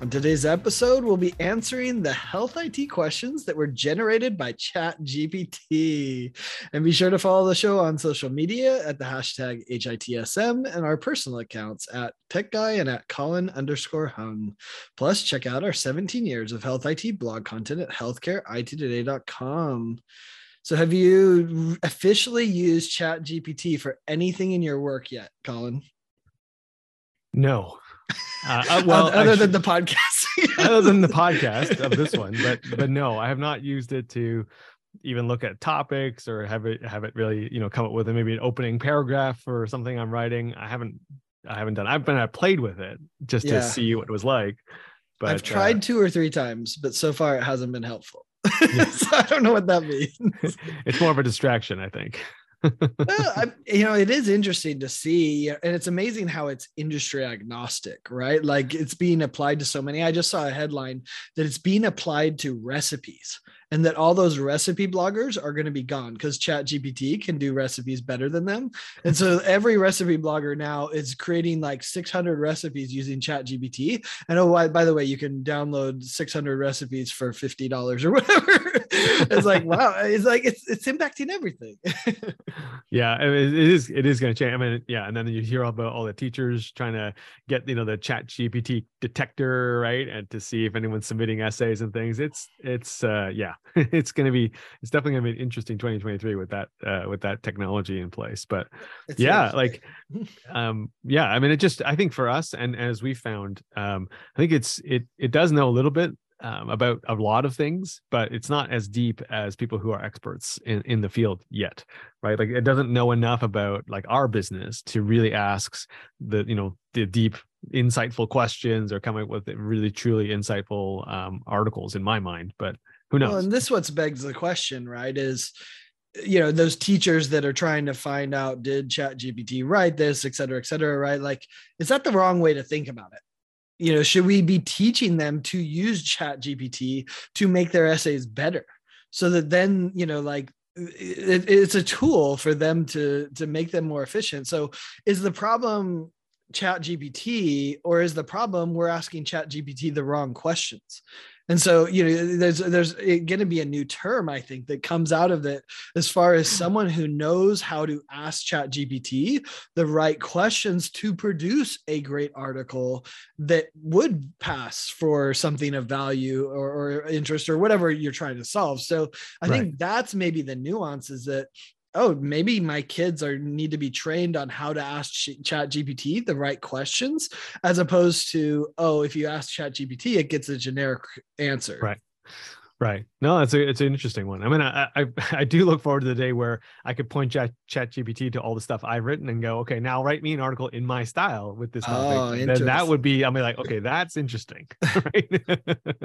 On today's episode, we'll be answering the health IT questions that were generated by ChatGPT. And be sure to follow the show on social media at the hashtag HITSM and our personal accounts at Tech Guy and at Colin underscore Hung. Plus, check out our 17 years of health IT blog content at healthcareittoday.com. So, have you officially used ChatGPT for anything in your work yet, Colin? No. Uh, uh, well, other than the podcast, other than the podcast of this one, but but no, I have not used it to even look at topics or have it have it really you know come up with a, maybe an opening paragraph or something I'm writing. I haven't I haven't done. I've been I played with it just yeah. to see what it was like. But I've tried uh, two or three times, but so far it hasn't been helpful. so I don't know what that means. it's more of a distraction, I think well, I, you know, it is interesting to see, uh, and it's amazing how it's industry agnostic, right? Like it's being applied to so many. I just saw a headline that it's being applied to recipes and that all those recipe bloggers are going to be gone because chat gpt can do recipes better than them. And so every recipe blogger now is creating like 600 recipes using chat gpt and oh by, by the way you can download 600 recipes for $50 or whatever. It's like wow it's like it's it's impacting everything. Yeah it is it is going to change. I mean yeah and then you hear about all the teachers trying to get you know the chat gpt detector right and to see if anyone's submitting essays and things. It's it's uh yeah it's going to be it's definitely going to be an interesting 2023 with that uh with that technology in place but it's yeah like um yeah i mean it just i think for us and as we found um i think it's it it does know a little bit um, about a lot of things, but it's not as deep as people who are experts in, in the field yet, right? Like it doesn't know enough about like our business to really ask the you know the deep, insightful questions or come up with really truly insightful um, articles in my mind. But who knows? Well, and this what begs the question, right? Is you know those teachers that are trying to find out did chat gpt write this et cetera et cetera right like is that the wrong way to think about it you know should we be teaching them to use chat gpt to make their essays better so that then you know like it, it's a tool for them to to make them more efficient so is the problem chat gpt or is the problem we're asking chat gpt the wrong questions and so, you know, there's there's going to be a new term I think that comes out of it as far as someone who knows how to ask Chat GPT the right questions to produce a great article that would pass for something of value or, or interest or whatever you're trying to solve. So I right. think that's maybe the nuances that oh maybe my kids are need to be trained on how to ask chat gpt the right questions as opposed to oh if you ask chat gpt it gets a generic answer. Right Right. No, it's a it's an interesting one. I mean, I, I I do look forward to the day where I could point Chat Chat GPT to all the stuff I've written and go, okay, now write me an article in my style with this topic. Oh, then that would be, I'm like, okay, that's interesting. right.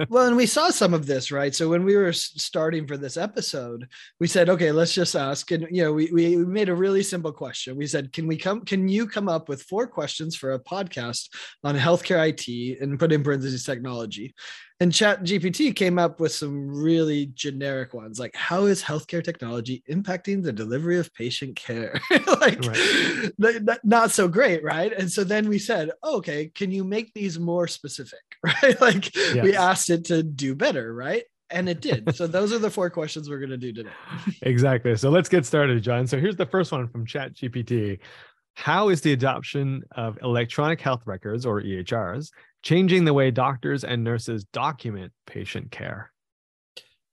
well, and we saw some of this, right? So when we were starting for this episode, we said, okay, let's just ask, and you know, we we made a really simple question. We said, can we come? Can you come up with four questions for a podcast on healthcare IT and put in parentheses technology? And Chat GPT came up with some really generic ones like, how is healthcare technology impacting the delivery of patient care? like, right. not so great, right? And so then we said, oh, okay, can you make these more specific, right? like, yes. we asked it to do better, right? and it did. So those are the four questions we're going to do today. exactly. So let's get started, John. So here's the first one from Chat GPT. How is the adoption of electronic health records or EHRs changing the way doctors and nurses document patient care.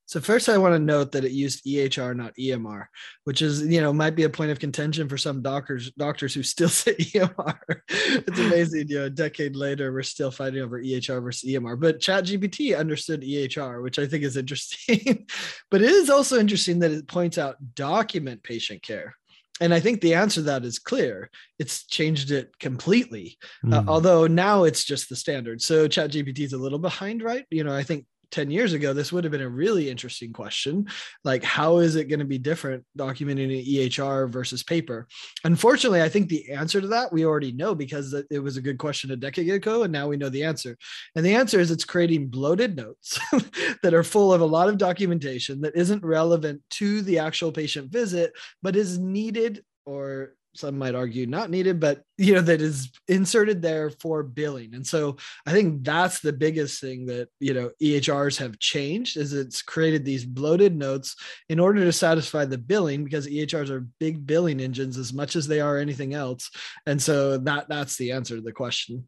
So first, I want to note that it used EHR, not EMR, which is you know might be a point of contention for some doctors doctors who still say EMR. it's amazing, you know, a decade later we're still fighting over EHR versus EMR. But ChatGPT understood EHR, which I think is interesting. but it is also interesting that it points out document patient care, and I think the answer to that is clear. It's changed it completely. Mm. Uh, hmm. although now it's just the standard. So ChatGPT is a little behind, right? You know, I think 10 years ago, this would have been a really interesting question. Like, how is it going to be different documenting an EHR versus paper? Unfortunately, I think the answer to that we already know because it was a good question a decade ago, and now we know the answer. And the answer is it's creating bloated notes that are full of a lot of documentation that isn't relevant to the actual patient visit, but is needed or some might argue not needed, but you know, that is inserted there for billing. And so I think that's the biggest thing that, you know, EHRs have changed is it's created these bloated notes in order to satisfy the billing because EHRs are big billing engines as much as they are anything else. And so that that's the answer to the question.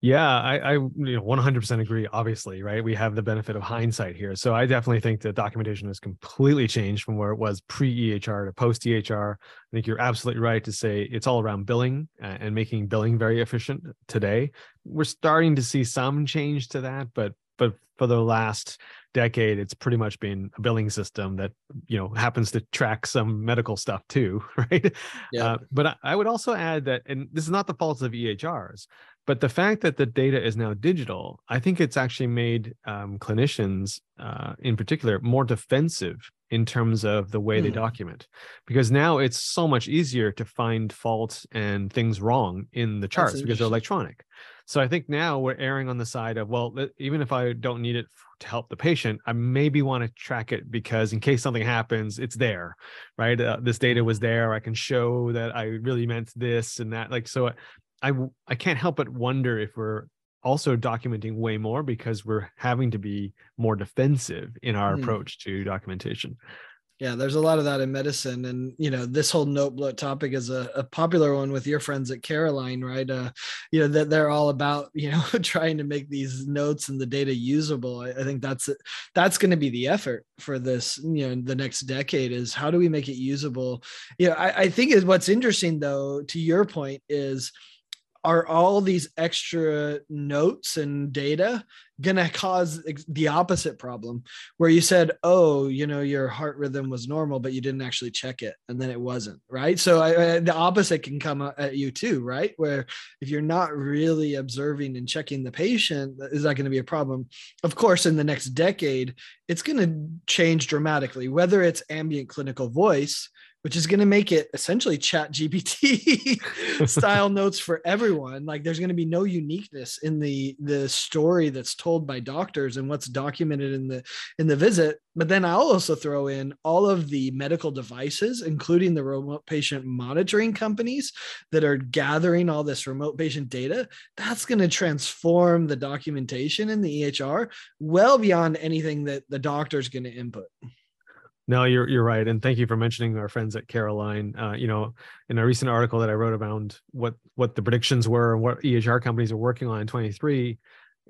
Yeah, I, I you know, 100% agree. Obviously, right? We have the benefit of hindsight here, so I definitely think the documentation has completely changed from where it was pre EHR to post EHR. I think you're absolutely right to say it's all around billing and making billing very efficient today. We're starting to see some change to that, but but for the last decade, it's pretty much been a billing system that you know happens to track some medical stuff too, right? Yeah. Uh, but I, I would also add that, and this is not the fault of EHRs, but the fact that the data is now digital, I think it's actually made um, clinicians, uh, in particular, more defensive in terms of the way mm. they hmm. document, because now it's so much easier to find faults and things wrong in the charts because they're electronic. So I think now we're erring on the side of well, even if I don't need it to help the patient, I maybe want to track it because in case something happens, it's there, right? Uh, this data was there. I can show that I really meant this and that. Like so, I I can't help but wonder if we're also documenting way more because we're having to be more defensive in our mm. approach to documentation. Yeah, there's a lot of that in medicine, and you know this whole note bloat topic is a, a popular one with your friends at Caroline, right? Uh, you know that they're all about you know trying to make these notes and the data usable. I, I think that's that's going to be the effort for this. You know, the next decade is how do we make it usable? You know, I, I think is what's interesting though. To your point is are all these extra notes and data gonna cause the opposite problem where you said oh you know your heart rhythm was normal but you didn't actually check it and then it wasn't right? So I, I, the opposite can come at you too right? Where if you're not really observing and checking the patient is that going to be a problem? Of course in the next decade it's going to change dramatically whether it's ambient clinical voice which is going to make it essentially chat gpt style notes for everyone. Like there's going to be no uniqueness in the the story that's told by doctors and what's documented in the in the visit. But then i'll also throw in all of the medical devices including the remote patient monitoring companies that are gathering all this remote patient data. That's going to transform the documentation in the ehr well beyond anything that the doctor is going to input no, you're you're right, and thank you for mentioning our friends at Caroline. Uh, you know, in a recent article that I wrote about what what the predictions were and what EHR companies are working on in 23,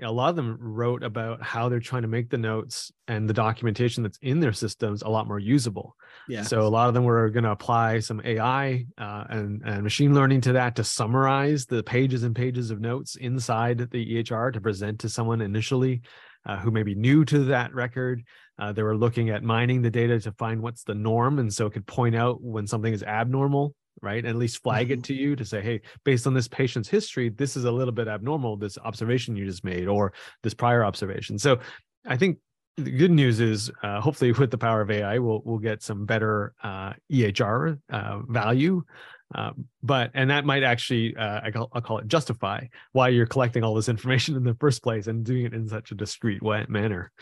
a lot of them wrote about how they're trying to make the notes and the documentation that's in their systems a lot more usable. Yeah. So a lot of them were going to apply some AI uh, and and machine learning to that to summarize the pages and pages of notes inside the EHR to present to someone initially uh, who may be new to that record uh, they were looking at mining the data to find what's the norm, and so it could point out when something is abnormal, right? And at least flag mm-hmm. it to you to say, hey, based on this patient's history, this is a little bit abnormal. This observation you just made, or this prior observation. So, I think the good news is, uh, hopefully, with the power of AI, we'll we'll get some better uh, EHR uh, value. Uh, but and that might actually uh, I will call it justify why you're collecting all this information in the first place and doing it in such a discreet way, manner.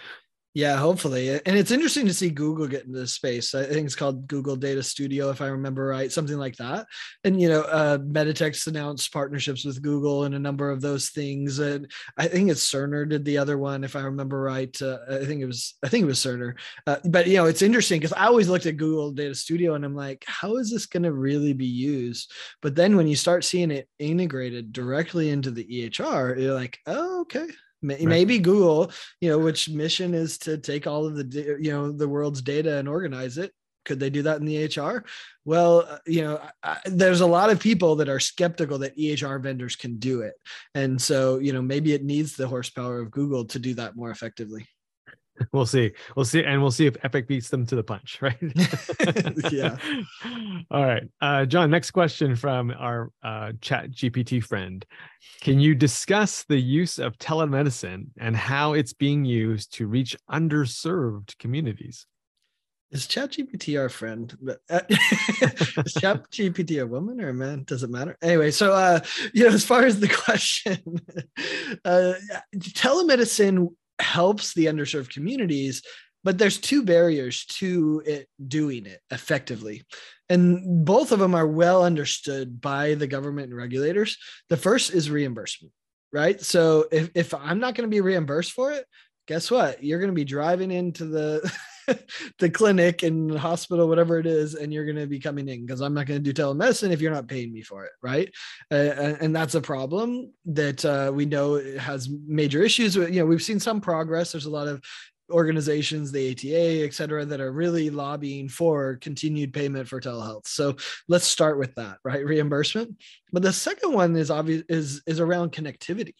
Yeah, hopefully. And it's interesting to see Google get into this space. I think it's called Google Data Studio, if I remember right, something like that. And, you know, uh, Meditech's announced partnerships with Google and a number of those things. And I think it's Cerner did the other one, if I remember right. Uh, I think it was, I think it was Cerner. Uh, but, you know, it's interesting because I always looked at Google Data Studio and I'm like, how is this going to really be used? But then when you start seeing it integrated directly into the EHR, you're like, oh, okay, maybe right. google you know which mission is to take all of the you know the world's data and organize it could they do that in the EHR? Well, uh, you know, I, there's a lot of people that are skeptical that EHR vendors can do it. And so, you know, maybe it needs the horsepower of Google to do that more effectively. we'll see. We'll see, and we'll see if Epic beats them to the punch, right? yeah. All right, uh, John. Next question from our uh, Chat GPT friend: Can you discuss the use of telemedicine and how it's being used to reach underserved communities? Is ChatGPT our friend? Is ChatGPT a woman or a man? Does it matter? Anyway, so uh, you know, as far as the question, uh, telemedicine helps the underserved communities but there's two barriers to it doing it effectively. And both of them are well understood by the government and regulators. The first is reimbursement right? So if, if i'm not going to be reimbursed for it guess what? You're going to be driving into the the clinic and hospital whatever it is and you're going to be coming in because i'm not going to do telemedicine if you're not paying me for it right uh, and that's a problem that uh, we know has major issues you know we've seen some progress there's a lot of organizations, the ATA, et cetera, that are really lobbying for continued payment for telehealth. So let's start with that, right? Reimbursement. But the second one is obvious is is around connectivity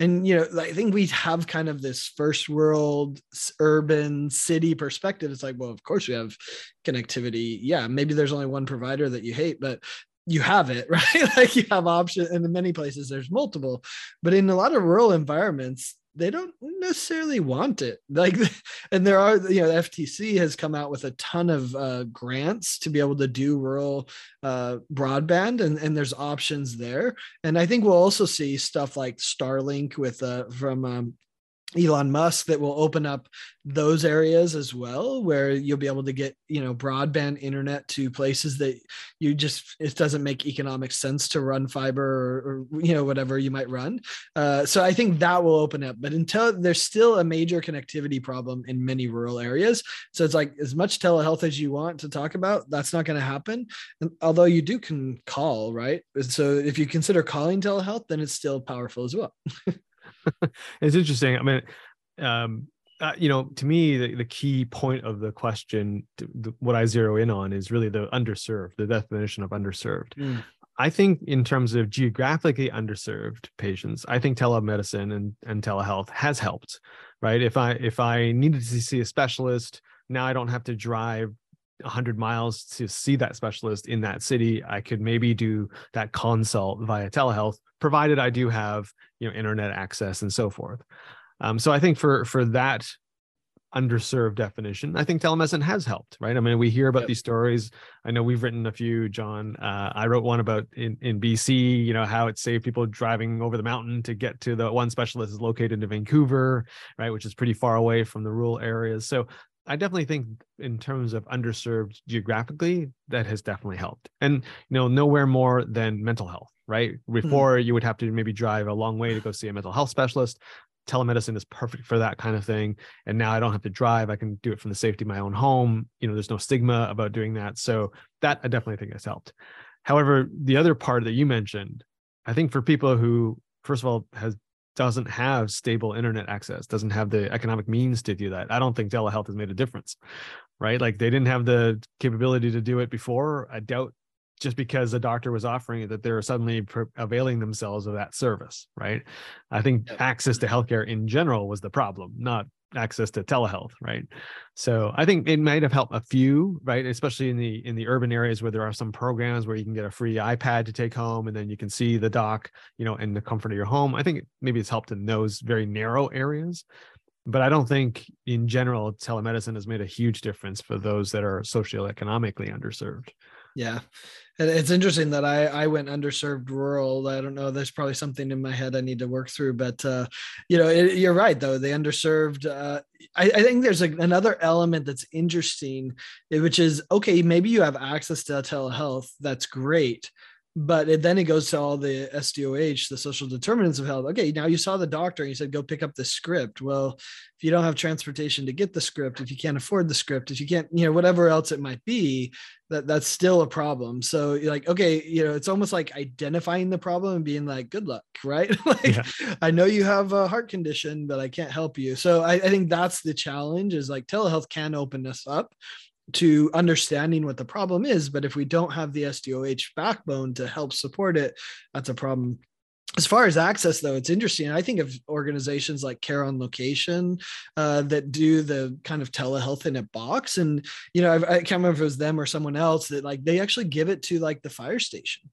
and you know i think we have kind of this first world urban city perspective. It's like well of course we have connectivity. Yeah maybe there's only one provider that you hate but you have it right? Like you have options and in many places there's multiple. But in a lot of rural environments they don't necessarily want it. Like and there are you know the fcc has come out with a ton of uh, grants to be able to do rural uh, broadband and, and there's options there. And i think we'll also see stuff like starlink with uh, from um, Elon Musk that will open up those areas as well, where you'll be able to get, you know, broadband internet to places that you just, it doesn't make economic sense to run fiber or, or you know, whatever you might run. Uh, so I think that will open up, but until there's still a major connectivity problem in many rural areas. So it's like as much telehealth as you want to talk about, that's not going to happen. And although you do can call, right? So if you consider calling telehealth, then it's still powerful as well. it's interesting. I mean, um, uh, you know, to me, the, the key point of the question, to, the, what I zero in on is really the underserved, the definition of underserved. Mm. I think in terms of geographically underserved patients, I think telemedicine and, and telehealth has helped, right? If I if I needed to see a specialist, now I don't have to drive 100 miles to see that specialist in that city. I could maybe do that consult via telehealth provided I do have you know internet access and so forth. Um, so I think for for that underserved definition, I think telemedicine has helped, right? I mean, we hear about yep. these stories. I know we've written a few, John. Uh, I wrote one about in, in BC, you know, how it saved people driving over the mountain to get to the one specialist is located in Vancouver, right, which is pretty far away from the rural areas. So I definitely think in terms of underserved geographically, that has definitely helped. And you know, nowhere more than mental health, right? Hmm. Before mm-hmm. you would have to maybe drive a long way to go see a mental health specialist. Telemedicine is perfect for that kind of thing. And now I don't have to drive. I can do it from the safety of my own home. You know, there's no stigma about doing that. So that I definitely think has helped. However, the other part that you mentioned, I think for people who, first of all, has doesn't have stable internet access, doesn't have the economic means to do that. I don't think telehealth has made a difference, right? Like they didn't have the capability to do it before. I doubt just because the doctor was offering it that they're suddenly availing themselves of that service right i think access to healthcare in general was the problem not access to telehealth right? So i think it might have helped a few right? Especially in the in the urban areas where there are some programs where you can get a free ipad to take home and then you can see the doc you know in the comfort of your home. I think maybe it's helped in those very narrow areas but i don't think in general telemedicine has made a huge difference for those that are socioeconomically underserved yeah. It's interesting that I, I went underserved rural. I don't know. There's probably something in my head I need to work through, but uh, you know, it, you're right though. The underserved. Uh, I, I, think there's like another element that's interesting, which is okay. Maybe you have access to telehealth. That's great, but it, then it goes to all the SDOH, the social determinants of health. Okay, now you saw the doctor and you said, go pick up the script. Well, if you don't have transportation to get the script, if you can't afford the script, if you can't, you know, whatever else it might be, that that's still a problem. So you're like, okay, you know, it's almost like identifying the problem and being like, good luck, right? like, yeah. I know you have a heart condition, but I can't help you. So I, I think that's the challenge is like telehealth can open us up to understanding what the problem is. But if we don't have the SDOH backbone to help support it, that's a problem. as far as access though it's interesting i think of organizations like care on location uh, that do the kind of telehealth in a box and you know I've, i can not remember if it was them or someone else that like they actually give it to like the fire station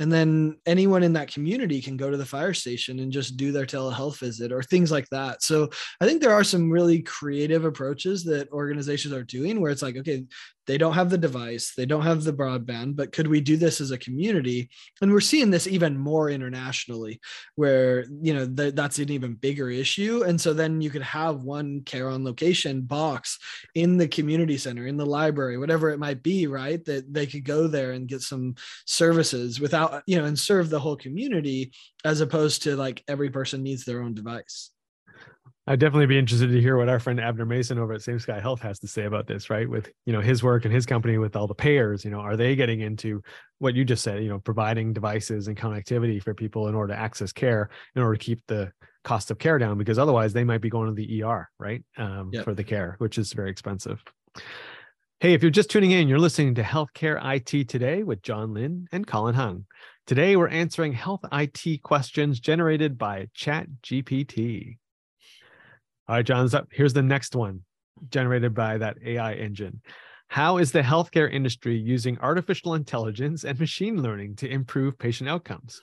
and then anyone in that community can go to the fire station and just do their telehealth visit or things like that. So i think there are some really creative approaches that organizations are doing where it's like okay they don't have the device, they don't have the broadband, but could we do this as a community? And we're seeing this even more internationally, where you know th- that's an even bigger issue. And so then you could have one care on location box in the community center, in the library, whatever it might be, right? That they could go there and get some services without you know and serve the whole community, as opposed to like every person needs their own device. I'd definitely be interested to hear what our friend Abner Mason over at Same Sky Health has to say about this, right? With you know his work and his company with all the payers, you know, are they getting into what you just said, you know, providing devices and connectivity for people in order to access care, in order to keep the cost of care down, because otherwise they might be going to the ER, right, um, yep. for the care, which is very expensive. Hey, if you're just tuning in, you're listening to Healthcare IT Today with John Lynn and Colin Hung. Today, we're answering health IT questions generated by ChatGPT. All right, John's up. Here's the next one generated by that AI engine. How is the healthcare industry using artificial intelligence and machine learning to improve patient outcomes?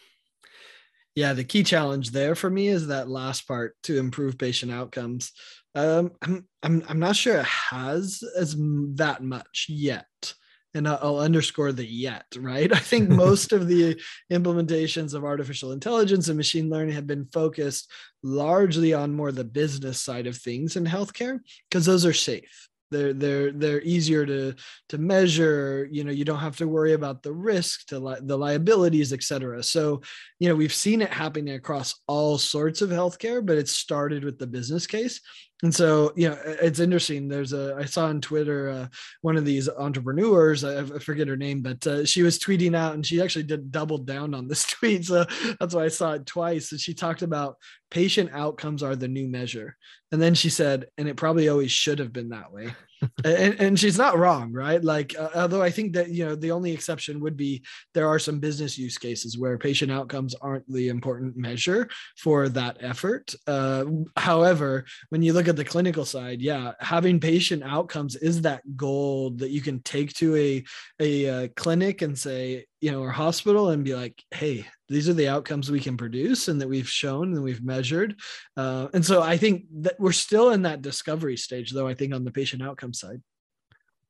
Yeah, the key challenge there for me is that last part to improve patient outcomes. Um, I'm, I'm, I'm not sure it has as that much yet and I'll underscore the yet, right? I think most of the implementations of artificial intelligence and machine learning have been focused largely on more the business side of things in healthcare because those are safe. They're they're they're easier to to measure you know you don't have to worry about the risk to li- the liabilities et cetera. So you know we've seen it happening across all sorts of healthcare but it started with the business case and so you know it's interesting there's a i saw on twitter uh, one of these entrepreneurs I, I forget her name but uh, she was tweeting out and she actually did double down on this tweet so that's why i saw it twice and she talked about patient outcomes are the new measure. And then she said and it probably always should have been that way. And, and, she's not wrong right? Like uh, although i think that you know the only exception would be there are some business use cases where patient outcomes aren't the important measure for that effort. Uh, however when you look at the clinical side yeah having patient outcomes is that gold that you can take to a a, a uh, clinic and say you know, our hospital and be like, hey, these are the outcomes we can produce and that we've shown and we've measured. Uh, and so I think that we're still in that discovery stage, though, I think on the patient outcome side.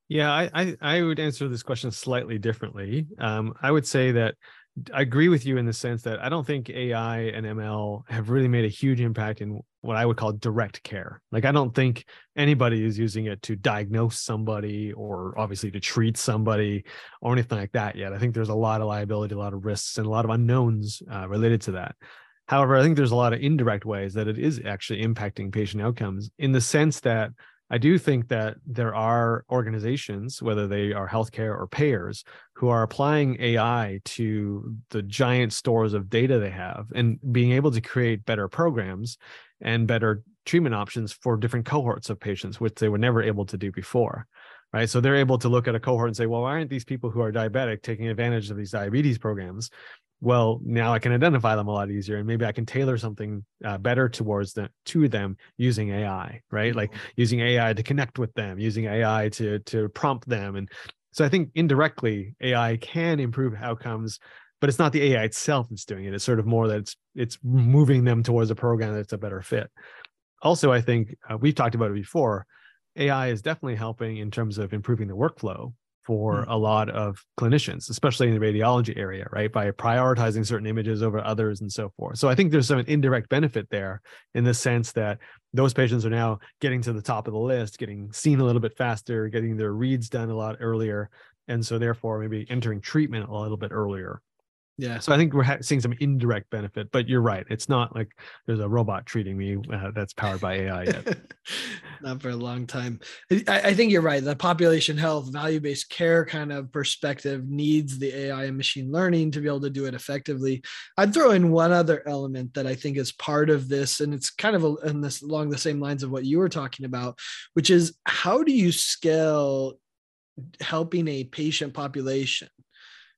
Yeah, I, I, I would answer this question slightly differently. Um, I would say that I agree with you in the sense that I don't think AI and ML have really made a huge impact in what I would call direct care. Like, I don't think anybody is using it to diagnose somebody or obviously to treat somebody or anything like that yet. I think there's a lot of liability, a lot of risks, and a lot of unknowns uh, related to that. However, I think there's a lot of indirect ways that it is actually impacting patient outcomes in the sense that I do think that there are organizations, whether they are healthcare or payers, who are applying AI to the giant stores of data they have and being able to create better programs and better treatment options for different cohorts of patients, which they were never able to do before. Right. So they're able to look at a cohort and say, well, why aren't these people who are diabetic taking advantage of these diabetes programs? Well now i can identify them a lot easier and maybe i can tailor something uh, better towards them to them using ai right? Like mm-hmm. using ai to connect with them using ai to to prompt them and so i think indirectly ai can improve outcomes but it's not the ai itself that's doing it. It's sort of more that it's it's moving them towards a program that's a better fit. Also i think uh, we've talked about it before ai is definitely helping in terms of improving the workflow for mm. a lot of clinicians, especially in the radiology area, right? By prioritizing certain images over others and so forth. So I think there's some indirect benefit there in the sense that those patients are now getting to the top of the list, getting seen a little bit faster, getting their reads done a lot earlier. And so therefore maybe entering treatment a little bit earlier. Yeah. So I think we're ha- seeing some indirect benefit, but you're right. It's not like there's a robot treating me uh, that's powered by AI yet. not for a long time. I, I, think you're right. The population health, value based care kind of perspective needs the AI and machine learning to be able to do it effectively. I'd throw in one other element that I think is part of this, and it's kind of a, in this along the same lines of what you were talking about, which is how do you scale helping a patient population?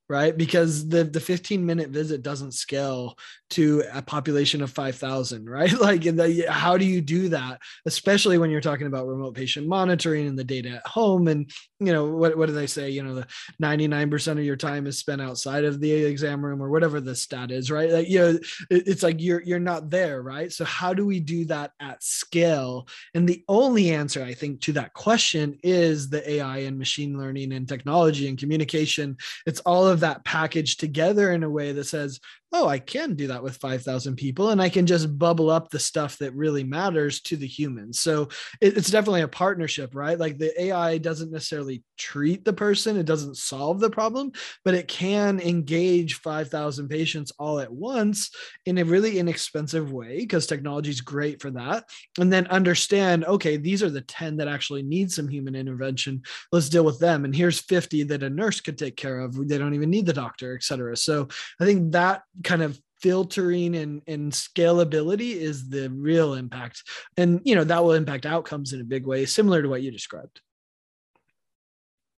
Right? Because the the 15 minute visit doesn't scale to a population of 5,000, right? Like, in the, how do you do that, especially when you're talking about remote patient monitoring and the data at home? And you know, what what do they say? You know, the 99% of your time is spent outside of the exam room or whatever the stat is, right? Like, you know, it, it's like you're you're not there, right? So how do we do that at scale? And the only answer I think to that question is the AI and machine learning and technology and communication. It's all of that packaged together in a way that says, oh, I can do that with 5,000 people and I can just bubble up the stuff that really matters to the humans. So it, it's definitely a partnership, right? Like the AI doesn't necessarily treat the person, it doesn't solve the problem, but it can engage 5,000 patients all at once in a really inexpensive way because technology is great for that. And then understand, okay, these are the 10 that actually need some human intervention. Let's deal with them. And here's 50 that a nurse could take care of. They don't even need the doctor, et cetera. So I think that kind of filtering and, and scalability is the real impact. And you know that will impact outcomes in a big way similar to what you described.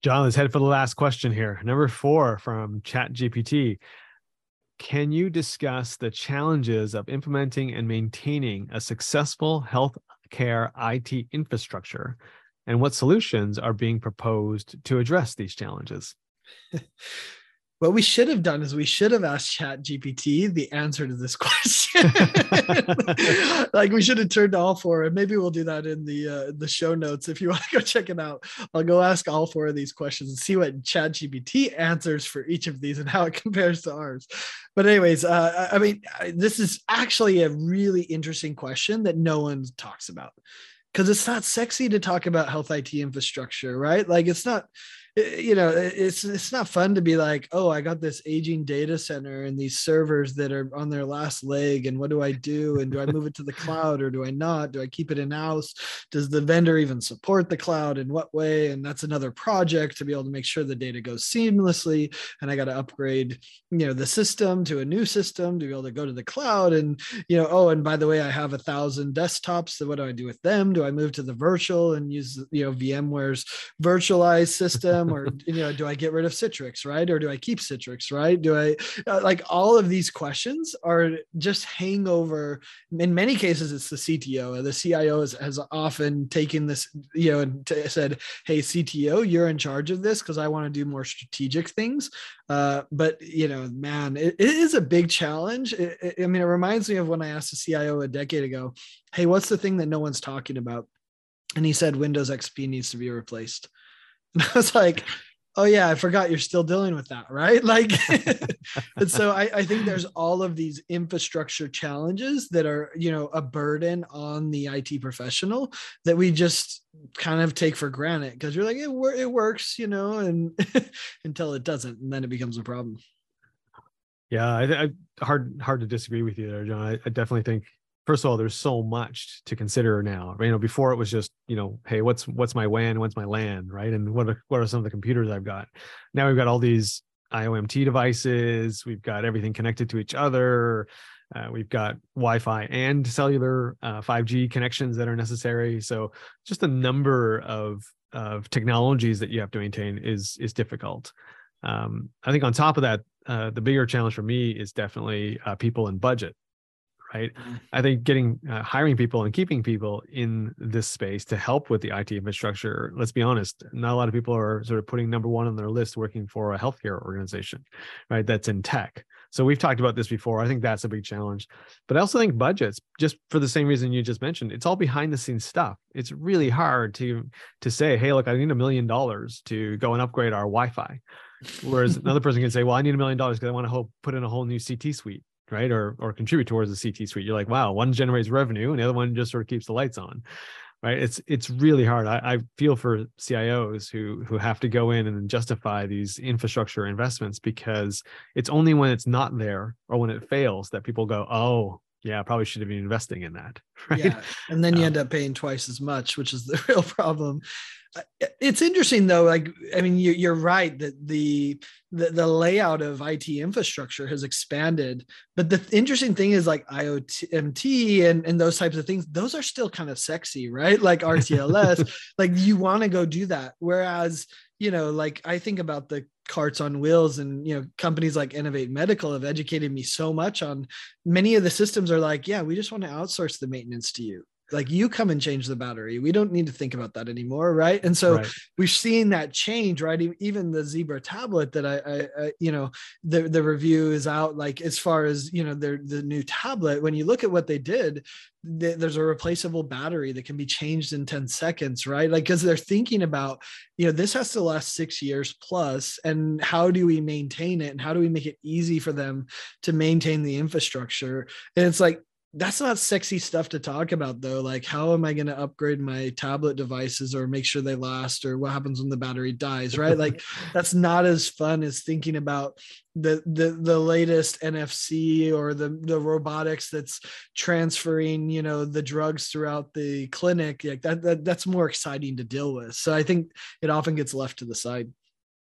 John let's head for the last question here. Number four from chat gpt can you discuss the challenges of implementing and maintaining a successful healthcare it infrastructure and what solutions are being proposed to address these challenges what we should have done is we should have asked chat gpt the answer to this question. Like we should have turned to all four and maybe we'll do that in the uh, the show notes if you want to go check it out. I'll go ask all four of these questions and see what chat gpt answers for each of these and how it compares to ours. But anyways uh, i mean this is actually a really interesting question that no one talks about. Because it's not sexy to talk about health IT infrastructure, right? Like it's not Eh, eh, you know it's it's not fun to be like oh i got this aging data center and these servers that are on their last leg and what do i do? And do i move it to the cloud or do i not? Do i keep it in house does the vendor even support the cloud? In what way? And that's another project to be able to make sure the data goes seamlessly and i got to upgrade you know the system to a new system to be able to go to the cloud. And you know oh and by the way i have a thousand desktops. So what do i do with them? Do i move to the virtual and use you know vmware's virtualized system or you know do i get rid of citrix right? Or do i keep citrix right? Do i uh, like all of these questions are just hangover. In many cases it's the cto the cio has, has often taken this you know and t- said hey cto you're in charge of this because i want to do more strategic things. Uh, but you know man it, it is a big challenge. It, it, i mean it reminds me of when i asked the cio a decade ago hey what's the thing that no one's talking about? And he said windows xp needs to be replaced and I was like, oh yeah, I forgot you're still dealing with that, right? Like, and so I, I, think there's all of these infrastructure challenges that are, you know, a burden on the IT professional that we just kind of take for granted because you're like, it, it works, you know, and until it doesn't, and then it becomes a problem. Yeah, I, I hard hard to disagree with you there, John. I, I definitely think first of all, there's so much to consider now. You know, before it was just, you know, hey, what's what's my WAN, what's my LAN, right? And what are what are some of the computers I've got? Now we've got all these IOMT devices. We've got everything connected to each other. Uh, we've got Wi-Fi and cellular uh, 5G connections that are necessary. So just the number of of technologies that you have to maintain is is difficult. Um, I think on top of that, uh, the bigger challenge for me is definitely uh, people and budget right? Mm-hmm. I think getting uh, hiring people and keeping people in this space to help with the IT infrastructure. Let's be honest, not a lot of people are sort of putting number one on their list working for a healthcare organization, right? That's in tech. So we've talked about this before. I think that's a big challenge, but I also think budgets, just for the same reason you just mentioned, it's all behind the scenes stuff. It's really hard to to say, hey, look, I need a million dollars to go and upgrade our Wi-Fi. Whereas another person can say, well, I need a million dollars because I want to put in a whole new CT suite right? Or or contribute towards the CT suite. You're like, wow, one generates revenue and the other one just sort of keeps the lights on. Right. It's it's really hard. I, I feel for CIOs who who have to go in and justify these infrastructure investments because it's only when it's not there or when it fails that people go, oh, yeah, I probably should have been investing in that. right? Yeah. And then you Um, end up paying twice as much, which is the real problem. It's interesting though. Like, I mean, you, you're right that the, the the layout of IT infrastructure has expanded, but the interesting thing is like IoT, MT, and and those types of things. Those are still kind of sexy, right? Like RTLS. like you want to go do that. Whereas, you know, like I think about the carts on wheels and you know companies like Enovate Medical have educated me so much on many of the systems are like yeah we just want to outsource the maintenance to you like you come and change the battery. We don't need to think about that anymore right? And so Right. we've seen that change right? Even the zebra tablet that I, I, I you know the the review is out like as far as you know their the new tablet when you look at what they did th- there's a replaceable battery that can be changed in 10 seconds right? Like because they're thinking about you know this has to last six years plus and how do we maintain it and how do we make it easy for them to maintain the infrastructure? And it's like that's not sexy stuff to talk about though. Like how am i going to upgrade my tablet devices or make sure they last or what happens when the battery dies right? Like that's not as fun as thinking about the the the latest NFC or the the robotics that's transferring you know the drugs throughout the clinic. Like that, that that's more exciting to deal with. So i think it often gets left to the side.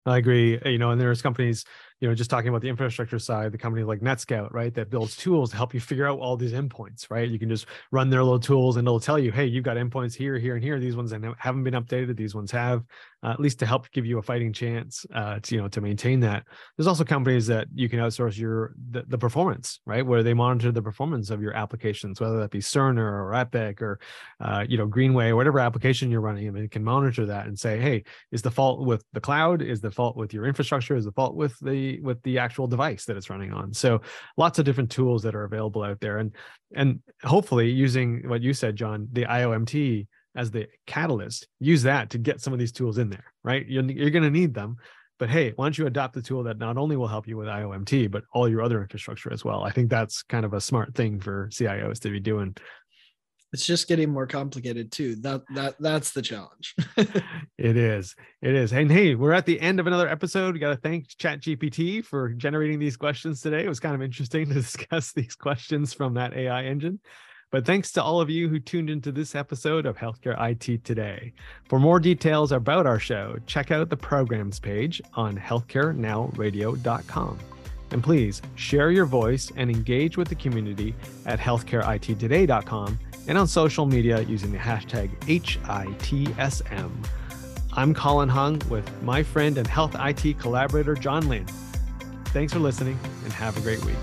I agree. You know, and there's companies, you know, just talking about the infrastructure side, the company like NetScout, right, that builds tools to help you figure out all these endpoints, right? You can just run their little tools and it'll tell you, hey, you've got endpoints here, here, and here. These ones haven't been updated. These ones have, uh, at least to help give you a fighting chance, uh, to you know, to maintain that. There's also companies that you can outsource your the, the performance, right, where they monitor the performance of your applications, whether that be Cerner or Epic or, uh, you know, Greenway, or whatever application you're running, and it can monitor that and say, hey, is the fault with the cloud? Is the fault with your infrastructure? Is the fault with the with the actual device that it's running on? So lots of different tools that are available out there, and and hopefully using what you said, John, the IOMT as the catalyst, use that to get some of these tools in there, right? You're, you're going to need them. But hey, why don't you adopt a tool that not only will help you with IOMT, but all your other infrastructure as well? I think that's kind of a smart thing for CIOs to be doing. It's just getting more complicated too that that that's the challenge It is. It is. And hey, we're at the end of another episode. We got to thank chat gpt for generating these questions today. It was kind of interesting to discuss these questions from that AI engine. But thanks to all of you who tuned into this episode of Healthcare IT Today. For more details about our show, check out the programs page on healthcarenowradio.com. And please share your voice and engage with the community at healthcareittoday.com and on social media using the hashtag HITSM. I'm Colin Hung with my friend and health IT collaborator, John Lynn. Thanks for listening and have a great week.